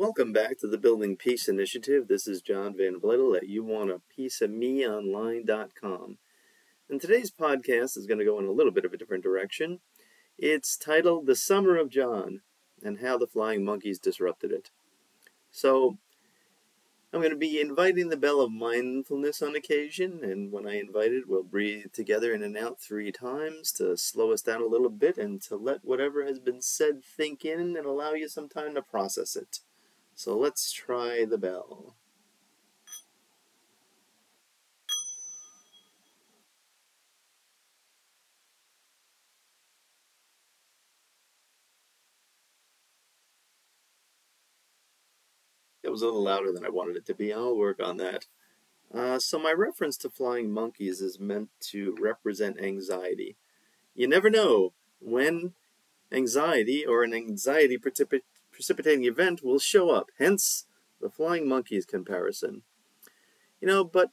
Welcome back to the Building Peace Initiative. This is John Van Vlitel at YouWantAPieceOfMeOnline.com. And today's podcast is going to go in a little bit of a different direction. It's titled The Summer of John and How the Flying Monkeys Disrupted It. So, I'm going to be inviting the bell of mindfulness on occasion, and when I invite it, we'll breathe together in and out three times to slow us down a little bit and to let whatever has been said think in and allow you some time to process it. So let's try the bell. It was a little louder than I wanted it to be. I'll work on that. Uh, so, my reference to flying monkeys is meant to represent anxiety. You never know when anxiety or an anxiety precipitating event will show up, hence the flying monkeys comparison. You know, but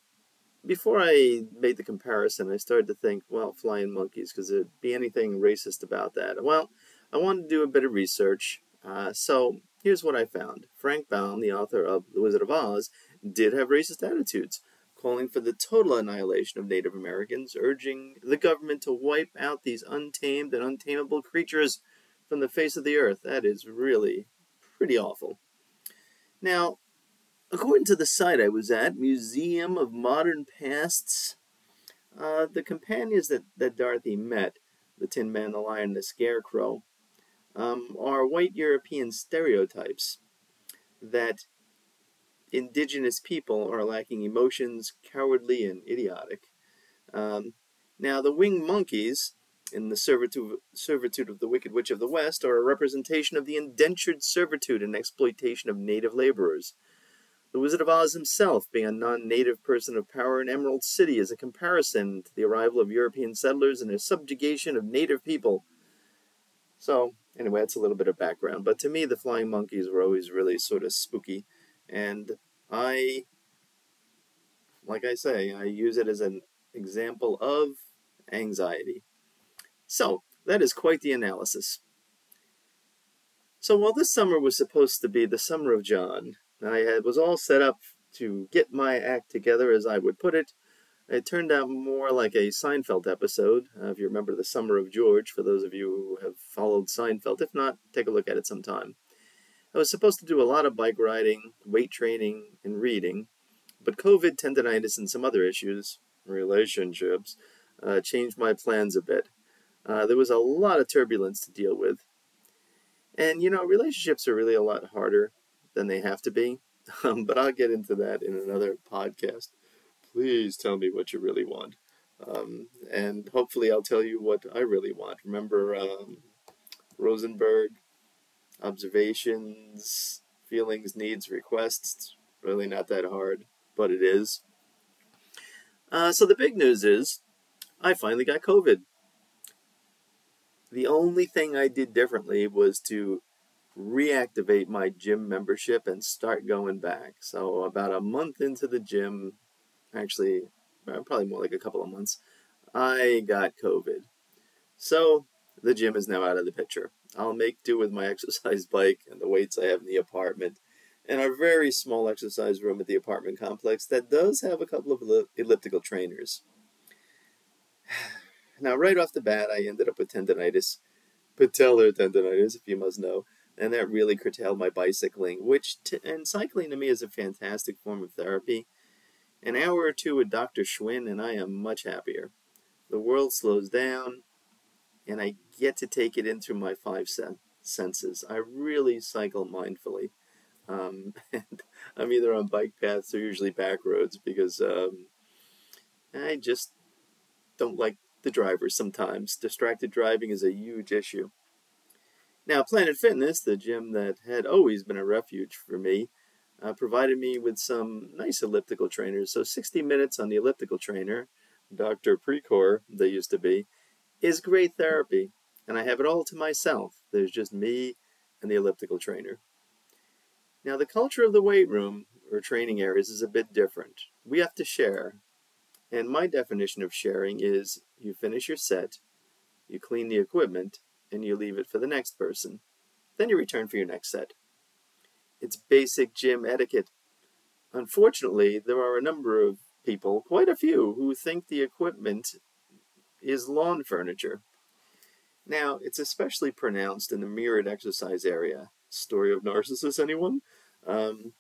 before I made the comparison, I started to think, well, flying monkeys, because there'd be anything racist about that. Well, I wanted to do a bit of research, uh, so here's what I found. Frank Baum, the author of The Wizard of Oz, did have racist attitudes, calling for the total annihilation of Native Americans, urging the government to wipe out these untamed and untamable creatures from the face of the earth. That is really pretty awful. Now, according to the site I was at, Museum of Modern Pasts, uh, the companions that, that Dorothy met, the Tin Man, the Lion, the Scarecrow, um, are white European stereotypes that indigenous people are lacking emotions, cowardly, and idiotic. Um, now, the winged monkeys in the servitude, servitude of the Wicked Witch of the West are a representation of the indentured servitude and exploitation of native laborers. The Wizard of Oz himself, being a non native person of power in Emerald City, is a comparison to the arrival of European settlers and their subjugation of native people. So, anyway, that's a little bit of background. But to me, the flying monkeys were always really sort of spooky. And I, like I say, I use it as an example of anxiety. So, that is quite the analysis. So, while this summer was supposed to be the summer of John, I had, was all set up to get my act together, as I would put it. It turned out more like a Seinfeld episode. Uh, if you remember the Summer of George, for those of you who have followed Seinfeld. If not, take a look at it sometime. I was supposed to do a lot of bike riding, weight training, and reading, but COVID, tendonitis, and some other issues, relationships, uh, changed my plans a bit. Uh, there was a lot of turbulence to deal with. And, you know, relationships are really a lot harder than they have to be. Um, but I'll get into that in another podcast. Please tell me what you really want. Um, and hopefully, I'll tell you what I really want. Remember um, Rosenberg, observations, feelings, needs, requests. Really not that hard, but it is. Uh, so, the big news is I finally got COVID. The only thing I did differently was to reactivate my gym membership and start going back. So, about a month into the gym, actually, uh, probably more like a couple of months, I got COVID. So, the gym is now out of the picture. I'll make do with my exercise bike and the weights I have in the apartment and a very small exercise room at the apartment complex that does have a couple of elliptical trainers. Now, right off the bat, I ended up with tendonitis, patellar tendonitis, if you must know, and that really curtailed my bicycling, which, t- and cycling to me is a fantastic form of therapy. An hour or two with Dr. Schwinn, and I am much happier. The world slows down, and I get to take it in through my five sen- senses. I really cycle mindfully. Um, and I'm either on bike paths or usually back roads because um, I just don't like the driver sometimes. Distracted driving is a huge issue. Now, Planet Fitness, the gym that had always been a refuge for me, uh, provided me with some nice elliptical trainers. So 60 minutes on the elliptical trainer, Dr. Precor, they used to be, is great therapy. And I have it all to myself. There's just me and the elliptical trainer. Now, the culture of the weight room or training areas is a bit different. We have to share, and my definition of sharing is you finish your set, you clean the equipment, and you leave it for the next person. Then you return for your next set. It's basic gym etiquette. Unfortunately, there are a number of people, quite a few, who think the equipment is lawn furniture. Now, it's especially pronounced in the mirrored exercise area. Story of Narcissus, anyone? Um,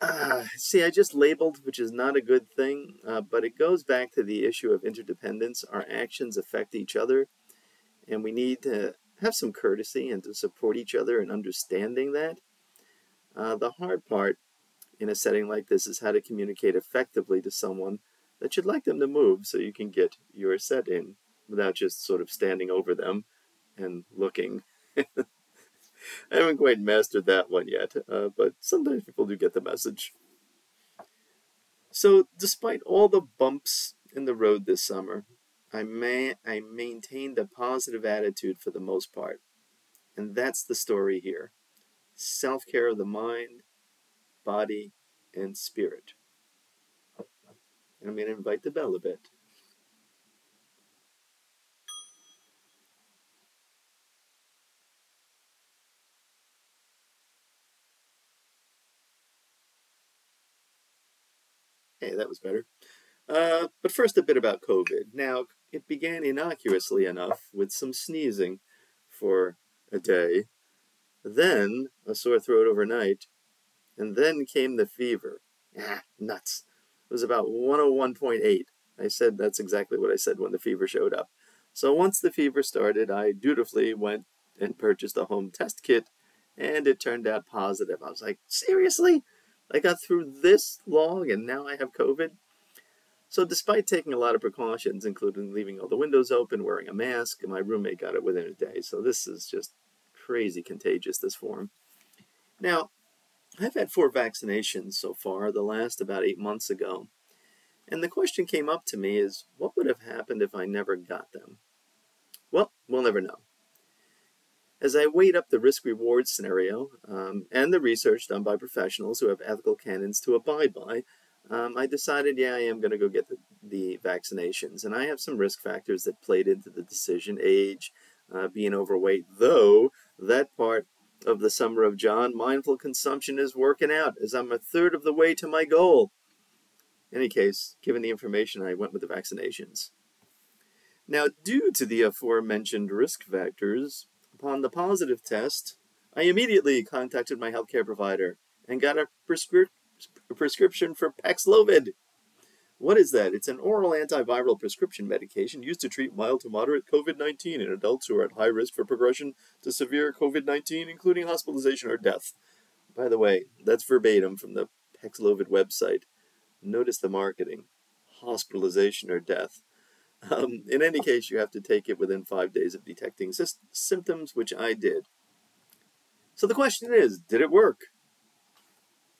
see, I just labeled, which is not a good thing, uh, but it goes back to the issue of interdependence. Our actions affect each other, and we need to have some courtesy and to support each other in understanding that. Uh, the hard part in a setting like this is how to communicate effectively to someone that you'd like them to move so you can get your set in without just sort of standing over them and looking. I haven't quite mastered that one yet, uh, but sometimes people do get the message. So, despite all the bumps in the road this summer, I, may, I maintained a positive attitude for the most part. And that's the story here self care of the mind, body, and spirit. And I'm going to invite the bell a bit. Hey, that was better. Uh, but first, a bit about COVID. Now, it began innocuously enough with some sneezing for a day, then a sore throat overnight, and then came the fever. Ah, nuts. It was about 101.8. I said that's exactly what I said when the fever showed up. So once the fever started, I dutifully went and purchased a home test kit, and it turned out positive. I was like, seriously? I got through this long and now I have COVID? So, despite taking a lot of precautions, including leaving all the windows open, wearing a mask, my roommate got it within a day. So, this is just crazy contagious, this form. Now, I've had four vaccinations so far, the last about eight months ago. And the question came up to me is what would have happened if I never got them? Well, we'll never know. As I weighed up the risk reward scenario um, and the research done by professionals who have ethical canons to abide by, um, I decided, yeah, I am going to go get the, the, vaccinations. And I have some risk factors that played into the decision age, uh, being overweight, though that part of the Summer of John, mindful consumption is working out as I'm a third of the way to my goal. In any case, given the information, I went with the vaccinations. Now, due to the aforementioned risk factors, upon the positive test, I immediately contacted my healthcare provider and got a prescri- prescription for Paxlovid. What is that? It's an oral antiviral prescription medication used to treat mild to moderate COVID 19 in adults who are at high risk for progression to severe COVID 19, including hospitalization or death. By the way, that's verbatim from the Paxlovid website. Notice the marketing hospitalization or death. Um, in any case, you have to take it within five days of detecting sy- symptoms, which I did. So the question is did it work?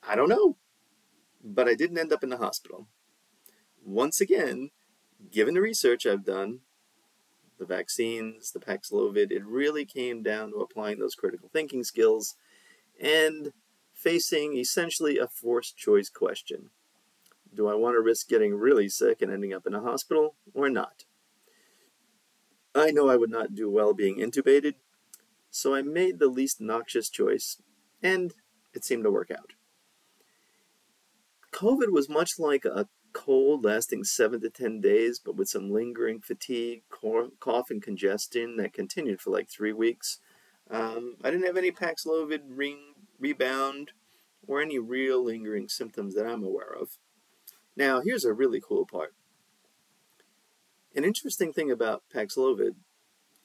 I don't know. But I didn't end up in the hospital. Once again, given the research I've done, the vaccines, the Paxlovid, it really came down to applying those critical thinking skills and facing essentially a forced choice question. Do I want to risk getting really sick and ending up in a hospital or not? I know I would not do well being intubated, so I made the least noxious choice, and it seemed to work out. COVID was much like a cold lasting seven to ten days, but with some lingering fatigue, cough, and congestion that continued for like three weeks. Um, I didn't have any Paxlovid ring rebound or any real lingering symptoms that I'm aware of. Now, here's a really cool part. An interesting thing about Paxlovid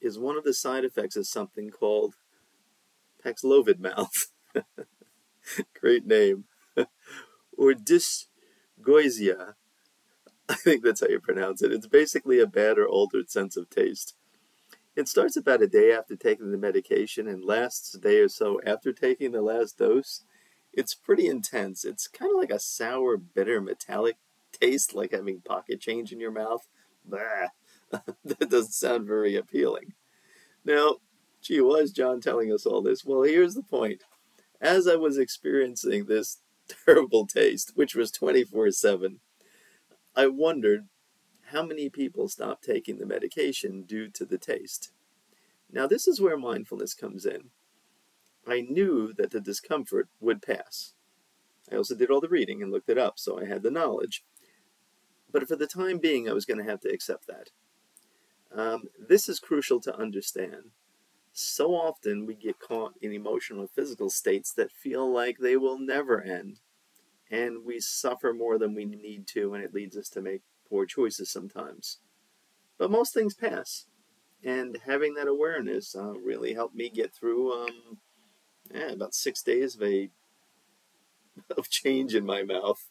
is one of the side effects is something called Paxlovid mouth. Great name. or dysgeusia. I think that's how you pronounce it. It's basically a bad or altered sense of taste. It starts about a day after taking the medication and lasts a day or so after taking the last dose. It's pretty intense. It's kind of like a sour, bitter, metallic taste, like having pocket change in your mouth. Bah, that doesn't sound very appealing. Now, gee, why is John telling us all this? Well, here's the point. As I was experiencing this terrible taste, which was 24 7, I wondered how many people stopped taking the medication due to the taste. Now, this is where mindfulness comes in. I knew that the discomfort would pass. I also did all the reading and looked it up, so I had the knowledge. But for the time being, I was going to have to accept that. Um, this is crucial to understand. So often we get caught in emotional and physical states that feel like they will never end. And we suffer more than we need to, and it leads us to make poor choices sometimes. But most things pass. And having that awareness uh, really helped me get through um, yeah, about six days of a of change in my mouth.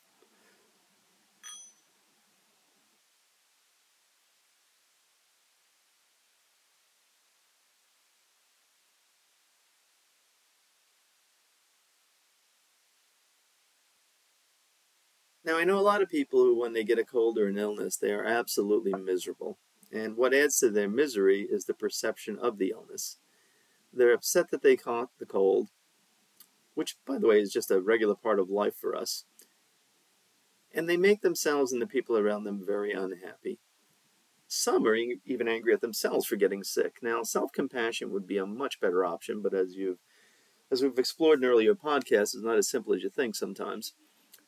Now, I know a lot of people who, when they get a cold or an illness, they are absolutely miserable. And what adds to their misery is the perception of the illness. They're upset that they caught the cold, which, by the way, is just a regular part of life for us. And they make themselves and the people around them very unhappy. Some are even angry at themselves for getting sick. Now, self-compassion would be a much better option, but as you've as we've explored in earlier podcasts, it's not as simple as you think sometimes.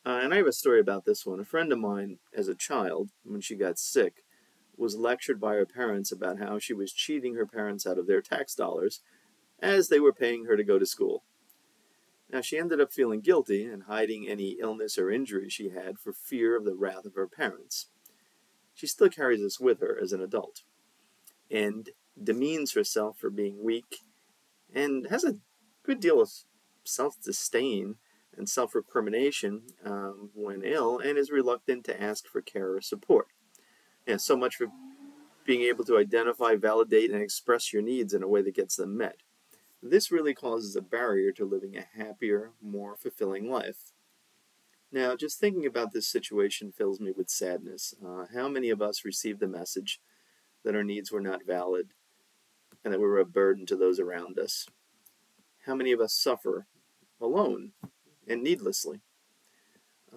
Uh, and I have a story about this one. A friend of mine, as a child, when she got sick, was lectured by her parents about how she was cheating her parents out of their tax dollars as they were paying her to go to school. Now, she ended up feeling guilty and hiding any illness or injury she had for fear of the wrath of her parents. She still carries this with her as an adult and demeans herself for being weak and has a good deal of self disdain and self recrimination um, when ill and is reluctant to ask for care or support. And so much for being able to identify, validate, and express your needs in a way that gets them met. This really causes a barrier to living a happier, more fulfilling life. Now, just thinking about this situation fills me with sadness. Uh, how many of us received the message that our needs were not valid and that we were a burden to those around us? How many of us suffer alone and needlessly?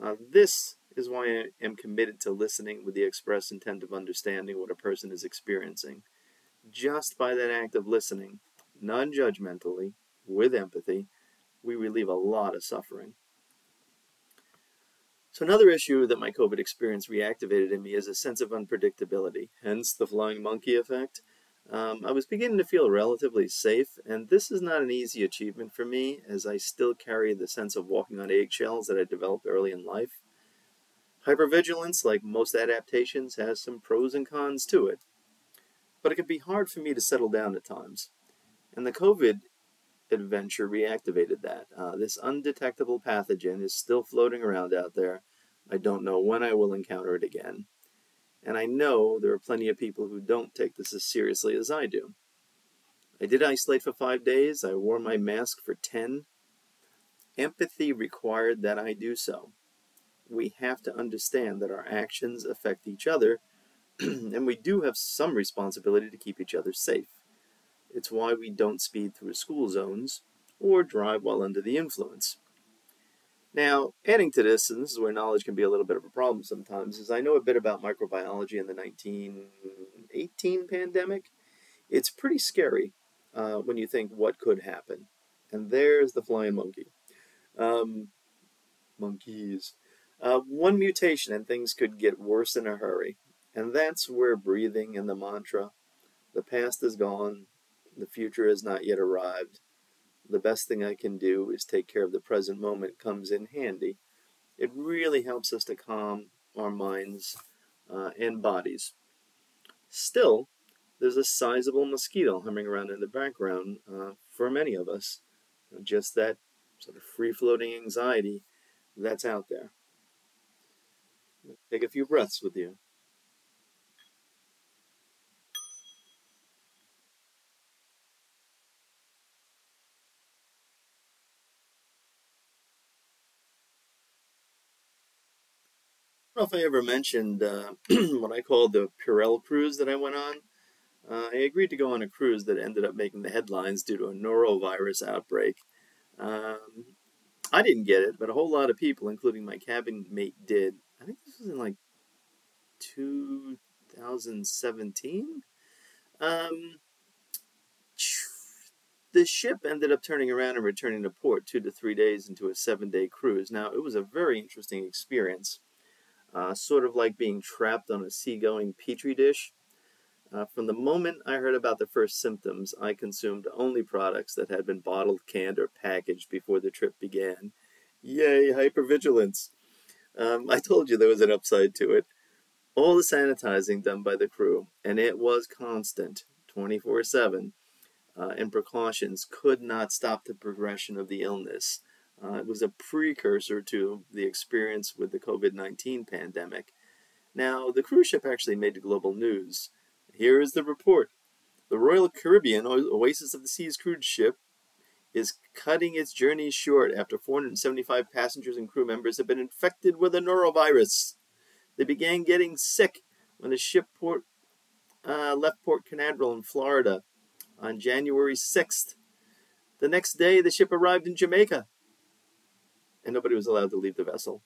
Uh, this is why I am committed to listening with the express intent of understanding what a person is experiencing. Just by that act of listening, non judgmentally, with empathy, we relieve a lot of suffering. So, another issue that my COVID experience reactivated in me is a sense of unpredictability, hence the flying monkey effect. Um, I was beginning to feel relatively safe, and this is not an easy achievement for me as I still carry the sense of walking on eggshells that I developed early in life. Hypervigilance, like most adaptations, has some pros and cons to it, but it can be hard for me to settle down at times. And the COVID adventure reactivated that. Uh, this undetectable pathogen is still floating around out there. I don't know when I will encounter it again. And I know there are plenty of people who don't take this as seriously as I do. I did isolate for five days. I wore my mask for 10. Empathy required that I do so. We have to understand that our actions affect each other, and we do have some responsibility to keep each other safe. It's why we don't speed through school zones or drive while under the influence. Now, adding to this, and this is where knowledge can be a little bit of a problem sometimes, is I know a bit about microbiology in the 1918 pandemic. It's pretty scary uh, when you think what could happen. And there's the flying monkey. Um, monkeys. Uh, one mutation and things could get worse in a hurry. And that's where breathing and the mantra, the past is gone, the future has not yet arrived. The best thing I can do is take care of the present moment comes in handy. It really helps us to calm our minds uh, and bodies. Still, there's a sizable mosquito humming around in the background uh, for many of us. Just that sort of free floating anxiety that's out there. Take a few breaths with you. Know if I ever mentioned uh, what I called the Purell cruise that I went on. Uh, I agreed to go on a cruise that ended up making the headlines due to a norovirus outbreak. Um, I didn't get it, but a whole lot of people, including my cabin mate, did. I think this was in like 2017. Um, the ship ended up turning around and returning to port two to three days into a seven day cruise. Now, it was a very interesting experience, uh, sort of like being trapped on a seagoing petri dish. Uh, from the moment I heard about the first symptoms, I consumed only products that had been bottled, canned, or packaged before the trip began. Yay, hypervigilance! Um, I told you there was an upside to it. All the sanitizing done by the crew, and it was constant, 24 7 uh, and precautions could not stop the progression of the illness. Uh, it was a precursor to the experience with the COVID 19 pandemic. Now, the cruise ship actually made global news. Here is the report The Royal Caribbean Oasis of the Seas cruise ship is cutting its journey short after 475 passengers and crew members have been infected with a norovirus. They began getting sick when the ship port, uh, left Port Canaveral in Florida on January 6th. The next day, the ship arrived in Jamaica, and nobody was allowed to leave the vessel.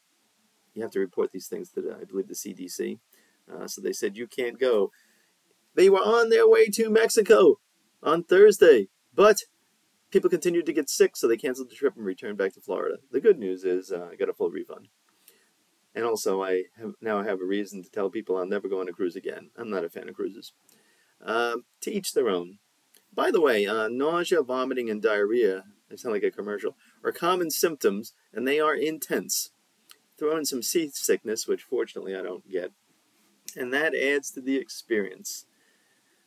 You have to report these things to, the, I believe, the CDC. Uh, so they said, You can't go. They were on their way to Mexico on Thursday, but people continued to get sick, so they canceled the trip and returned back to Florida. The good news is uh, I got a full refund. And also, I have, now have a reason to tell people I'll never go on a cruise again. I'm not a fan of cruises. Uh, to each their own. By the way, uh, nausea, vomiting, and diarrhea, they sound like a commercial, are common symptoms, and they are intense. Throw in some seasickness, which fortunately I don't get, and that adds to the experience.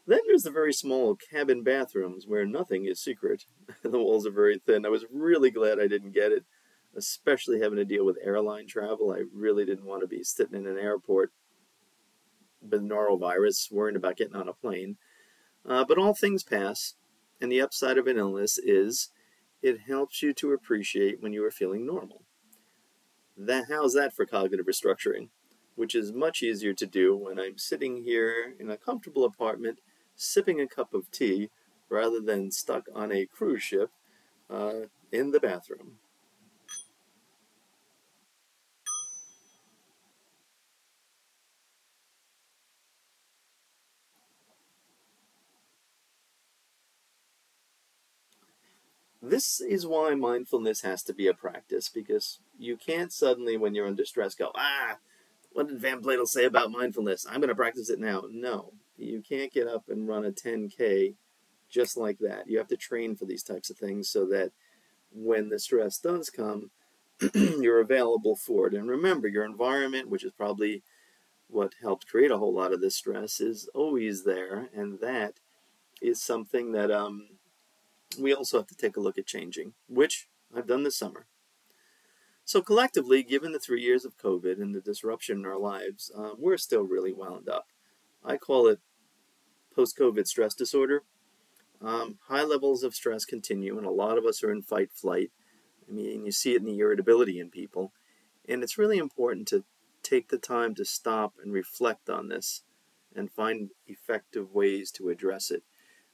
Then there's the very small cabin bathrooms where nothing is secret. the walls are very thin. I was really glad I didn't get it, especially having to deal with airline travel. I really didn't want to be sitting in an airport with norovirus, worrying about getting on a plane. Uh, but all things pass, and the upside of an illness is it helps you to appreciate when you are feeling normal. That, how's that for cognitive restructuring? Which is much easier to do when I'm sitting here in a comfortable apartment sipping a cup of tea rather than stuck on a cruise ship uh, in the bathroom. This is why mindfulness has to be a practice because you can't suddenly, when you're under stress, go, ah, what did Van Platel say about mindfulness? I'm going to practice it now. No, you can't get up and run a 10K just like that. You have to train for these types of things so that when the stress does come, you're available for it. And remember, your environment, which is probably what helped create a whole lot of this stress, is always there. And that is something that um, we also have to take a look at changing, which I've done this summer. So, collectively, given the three years of COVID and the disruption in our lives, um, we're still really wound up. I call it post COVID stress disorder. Um, high levels of stress continue, and a lot of us are in fight flight. I mean, you see it in the irritability in people. And it's really important to take the time to stop and reflect on this and find effective ways to address it.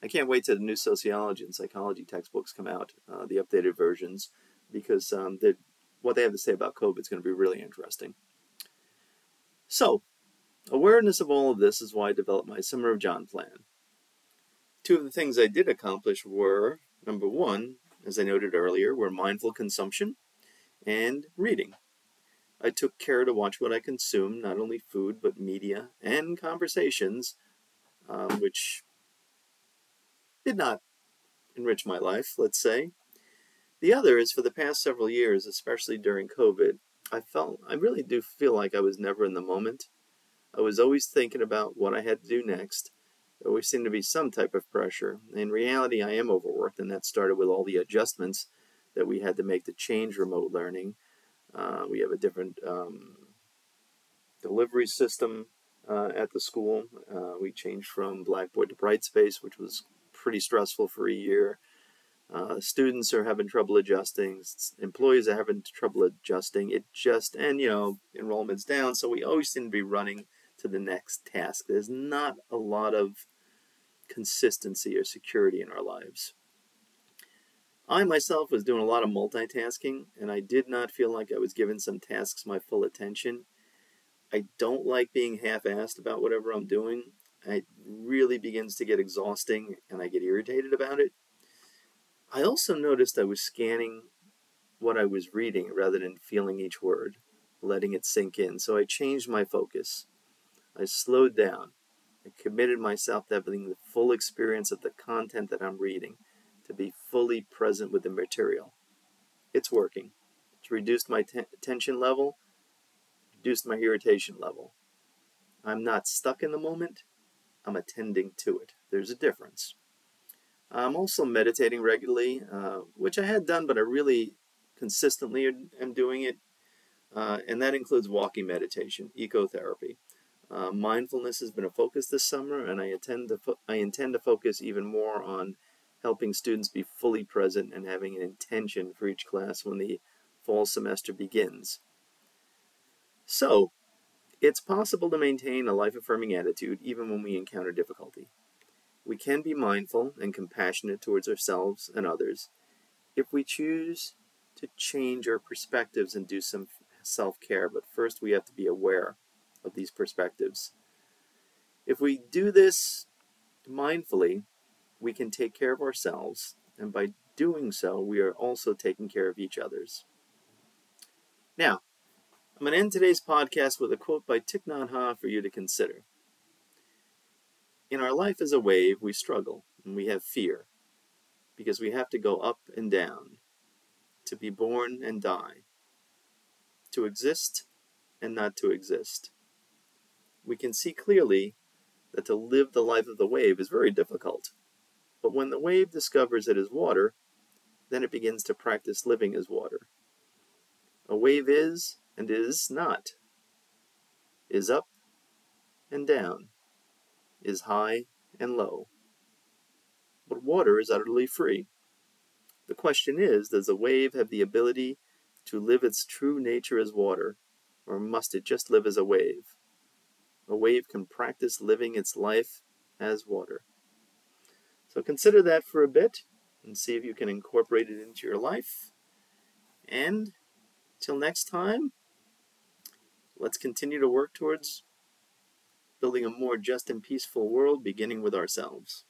I can't wait till the new sociology and psychology textbooks come out, uh, the updated versions, because um, what they have to say about COVID is going to be really interesting. So, awareness of all of this is why I developed my Summer of John plan. Two of the things I did accomplish were number one, as I noted earlier, were mindful consumption and reading. I took care to watch what I consumed, not only food, but media and conversations, um, which did not enrich my life, let's say. The other is for the past several years, especially during COVID, I felt I really do feel like I was never in the moment. I was always thinking about what I had to do next. There always seemed to be some type of pressure. In reality, I am overworked, and that started with all the adjustments that we had to make to change remote learning. Uh, we have a different um, delivery system uh, at the school. Uh, we changed from Blackboard to Brightspace, which was pretty stressful for a year. Uh, students are having trouble adjusting. Employees are having trouble adjusting. It just, and you know, enrollment's down. So we always seem to be running to the next task. There's not a lot of consistency or security in our lives. I myself was doing a lot of multitasking, and I did not feel like I was giving some tasks my full attention. I don't like being half assed about whatever I'm doing, it really begins to get exhausting and I get irritated about it. I also noticed I was scanning what I was reading rather than feeling each word, letting it sink in. So I changed my focus. I slowed down. I committed myself to having the full experience of the content that I'm reading, to be fully present with the material. It's working. It's reduced my t- tension level, reduced my irritation level. I'm not stuck in the moment, I'm attending to it. There's a difference. I'm also meditating regularly, uh, which I had done, but I really consistently am doing it. Uh, and that includes walking meditation, ecotherapy. Uh, mindfulness has been a focus this summer, and I intend to fo- I intend to focus even more on helping students be fully present and having an intention for each class when the fall semester begins. So, it's possible to maintain a life affirming attitude even when we encounter difficulty. We can be mindful and compassionate towards ourselves and others if we choose to change our perspectives and do some self care, but first we have to be aware of these perspectives. If we do this mindfully, we can take care of ourselves, and by doing so, we are also taking care of each others. Now, I'm going to end today's podcast with a quote by Thich Nhat Hanh for you to consider. In our life as a wave, we struggle and we have fear because we have to go up and down, to be born and die, to exist and not to exist. We can see clearly that to live the life of the wave is very difficult. But when the wave discovers it is water, then it begins to practice living as water. A wave is and is not, is up and down, is high and low. But water is utterly free. The question is does the wave have the ability to live its true nature as water, or must it just live as a wave? A wave can practice living its life as water. So consider that for a bit and see if you can incorporate it into your life. And till next time, let's continue to work towards building a more just and peaceful world, beginning with ourselves.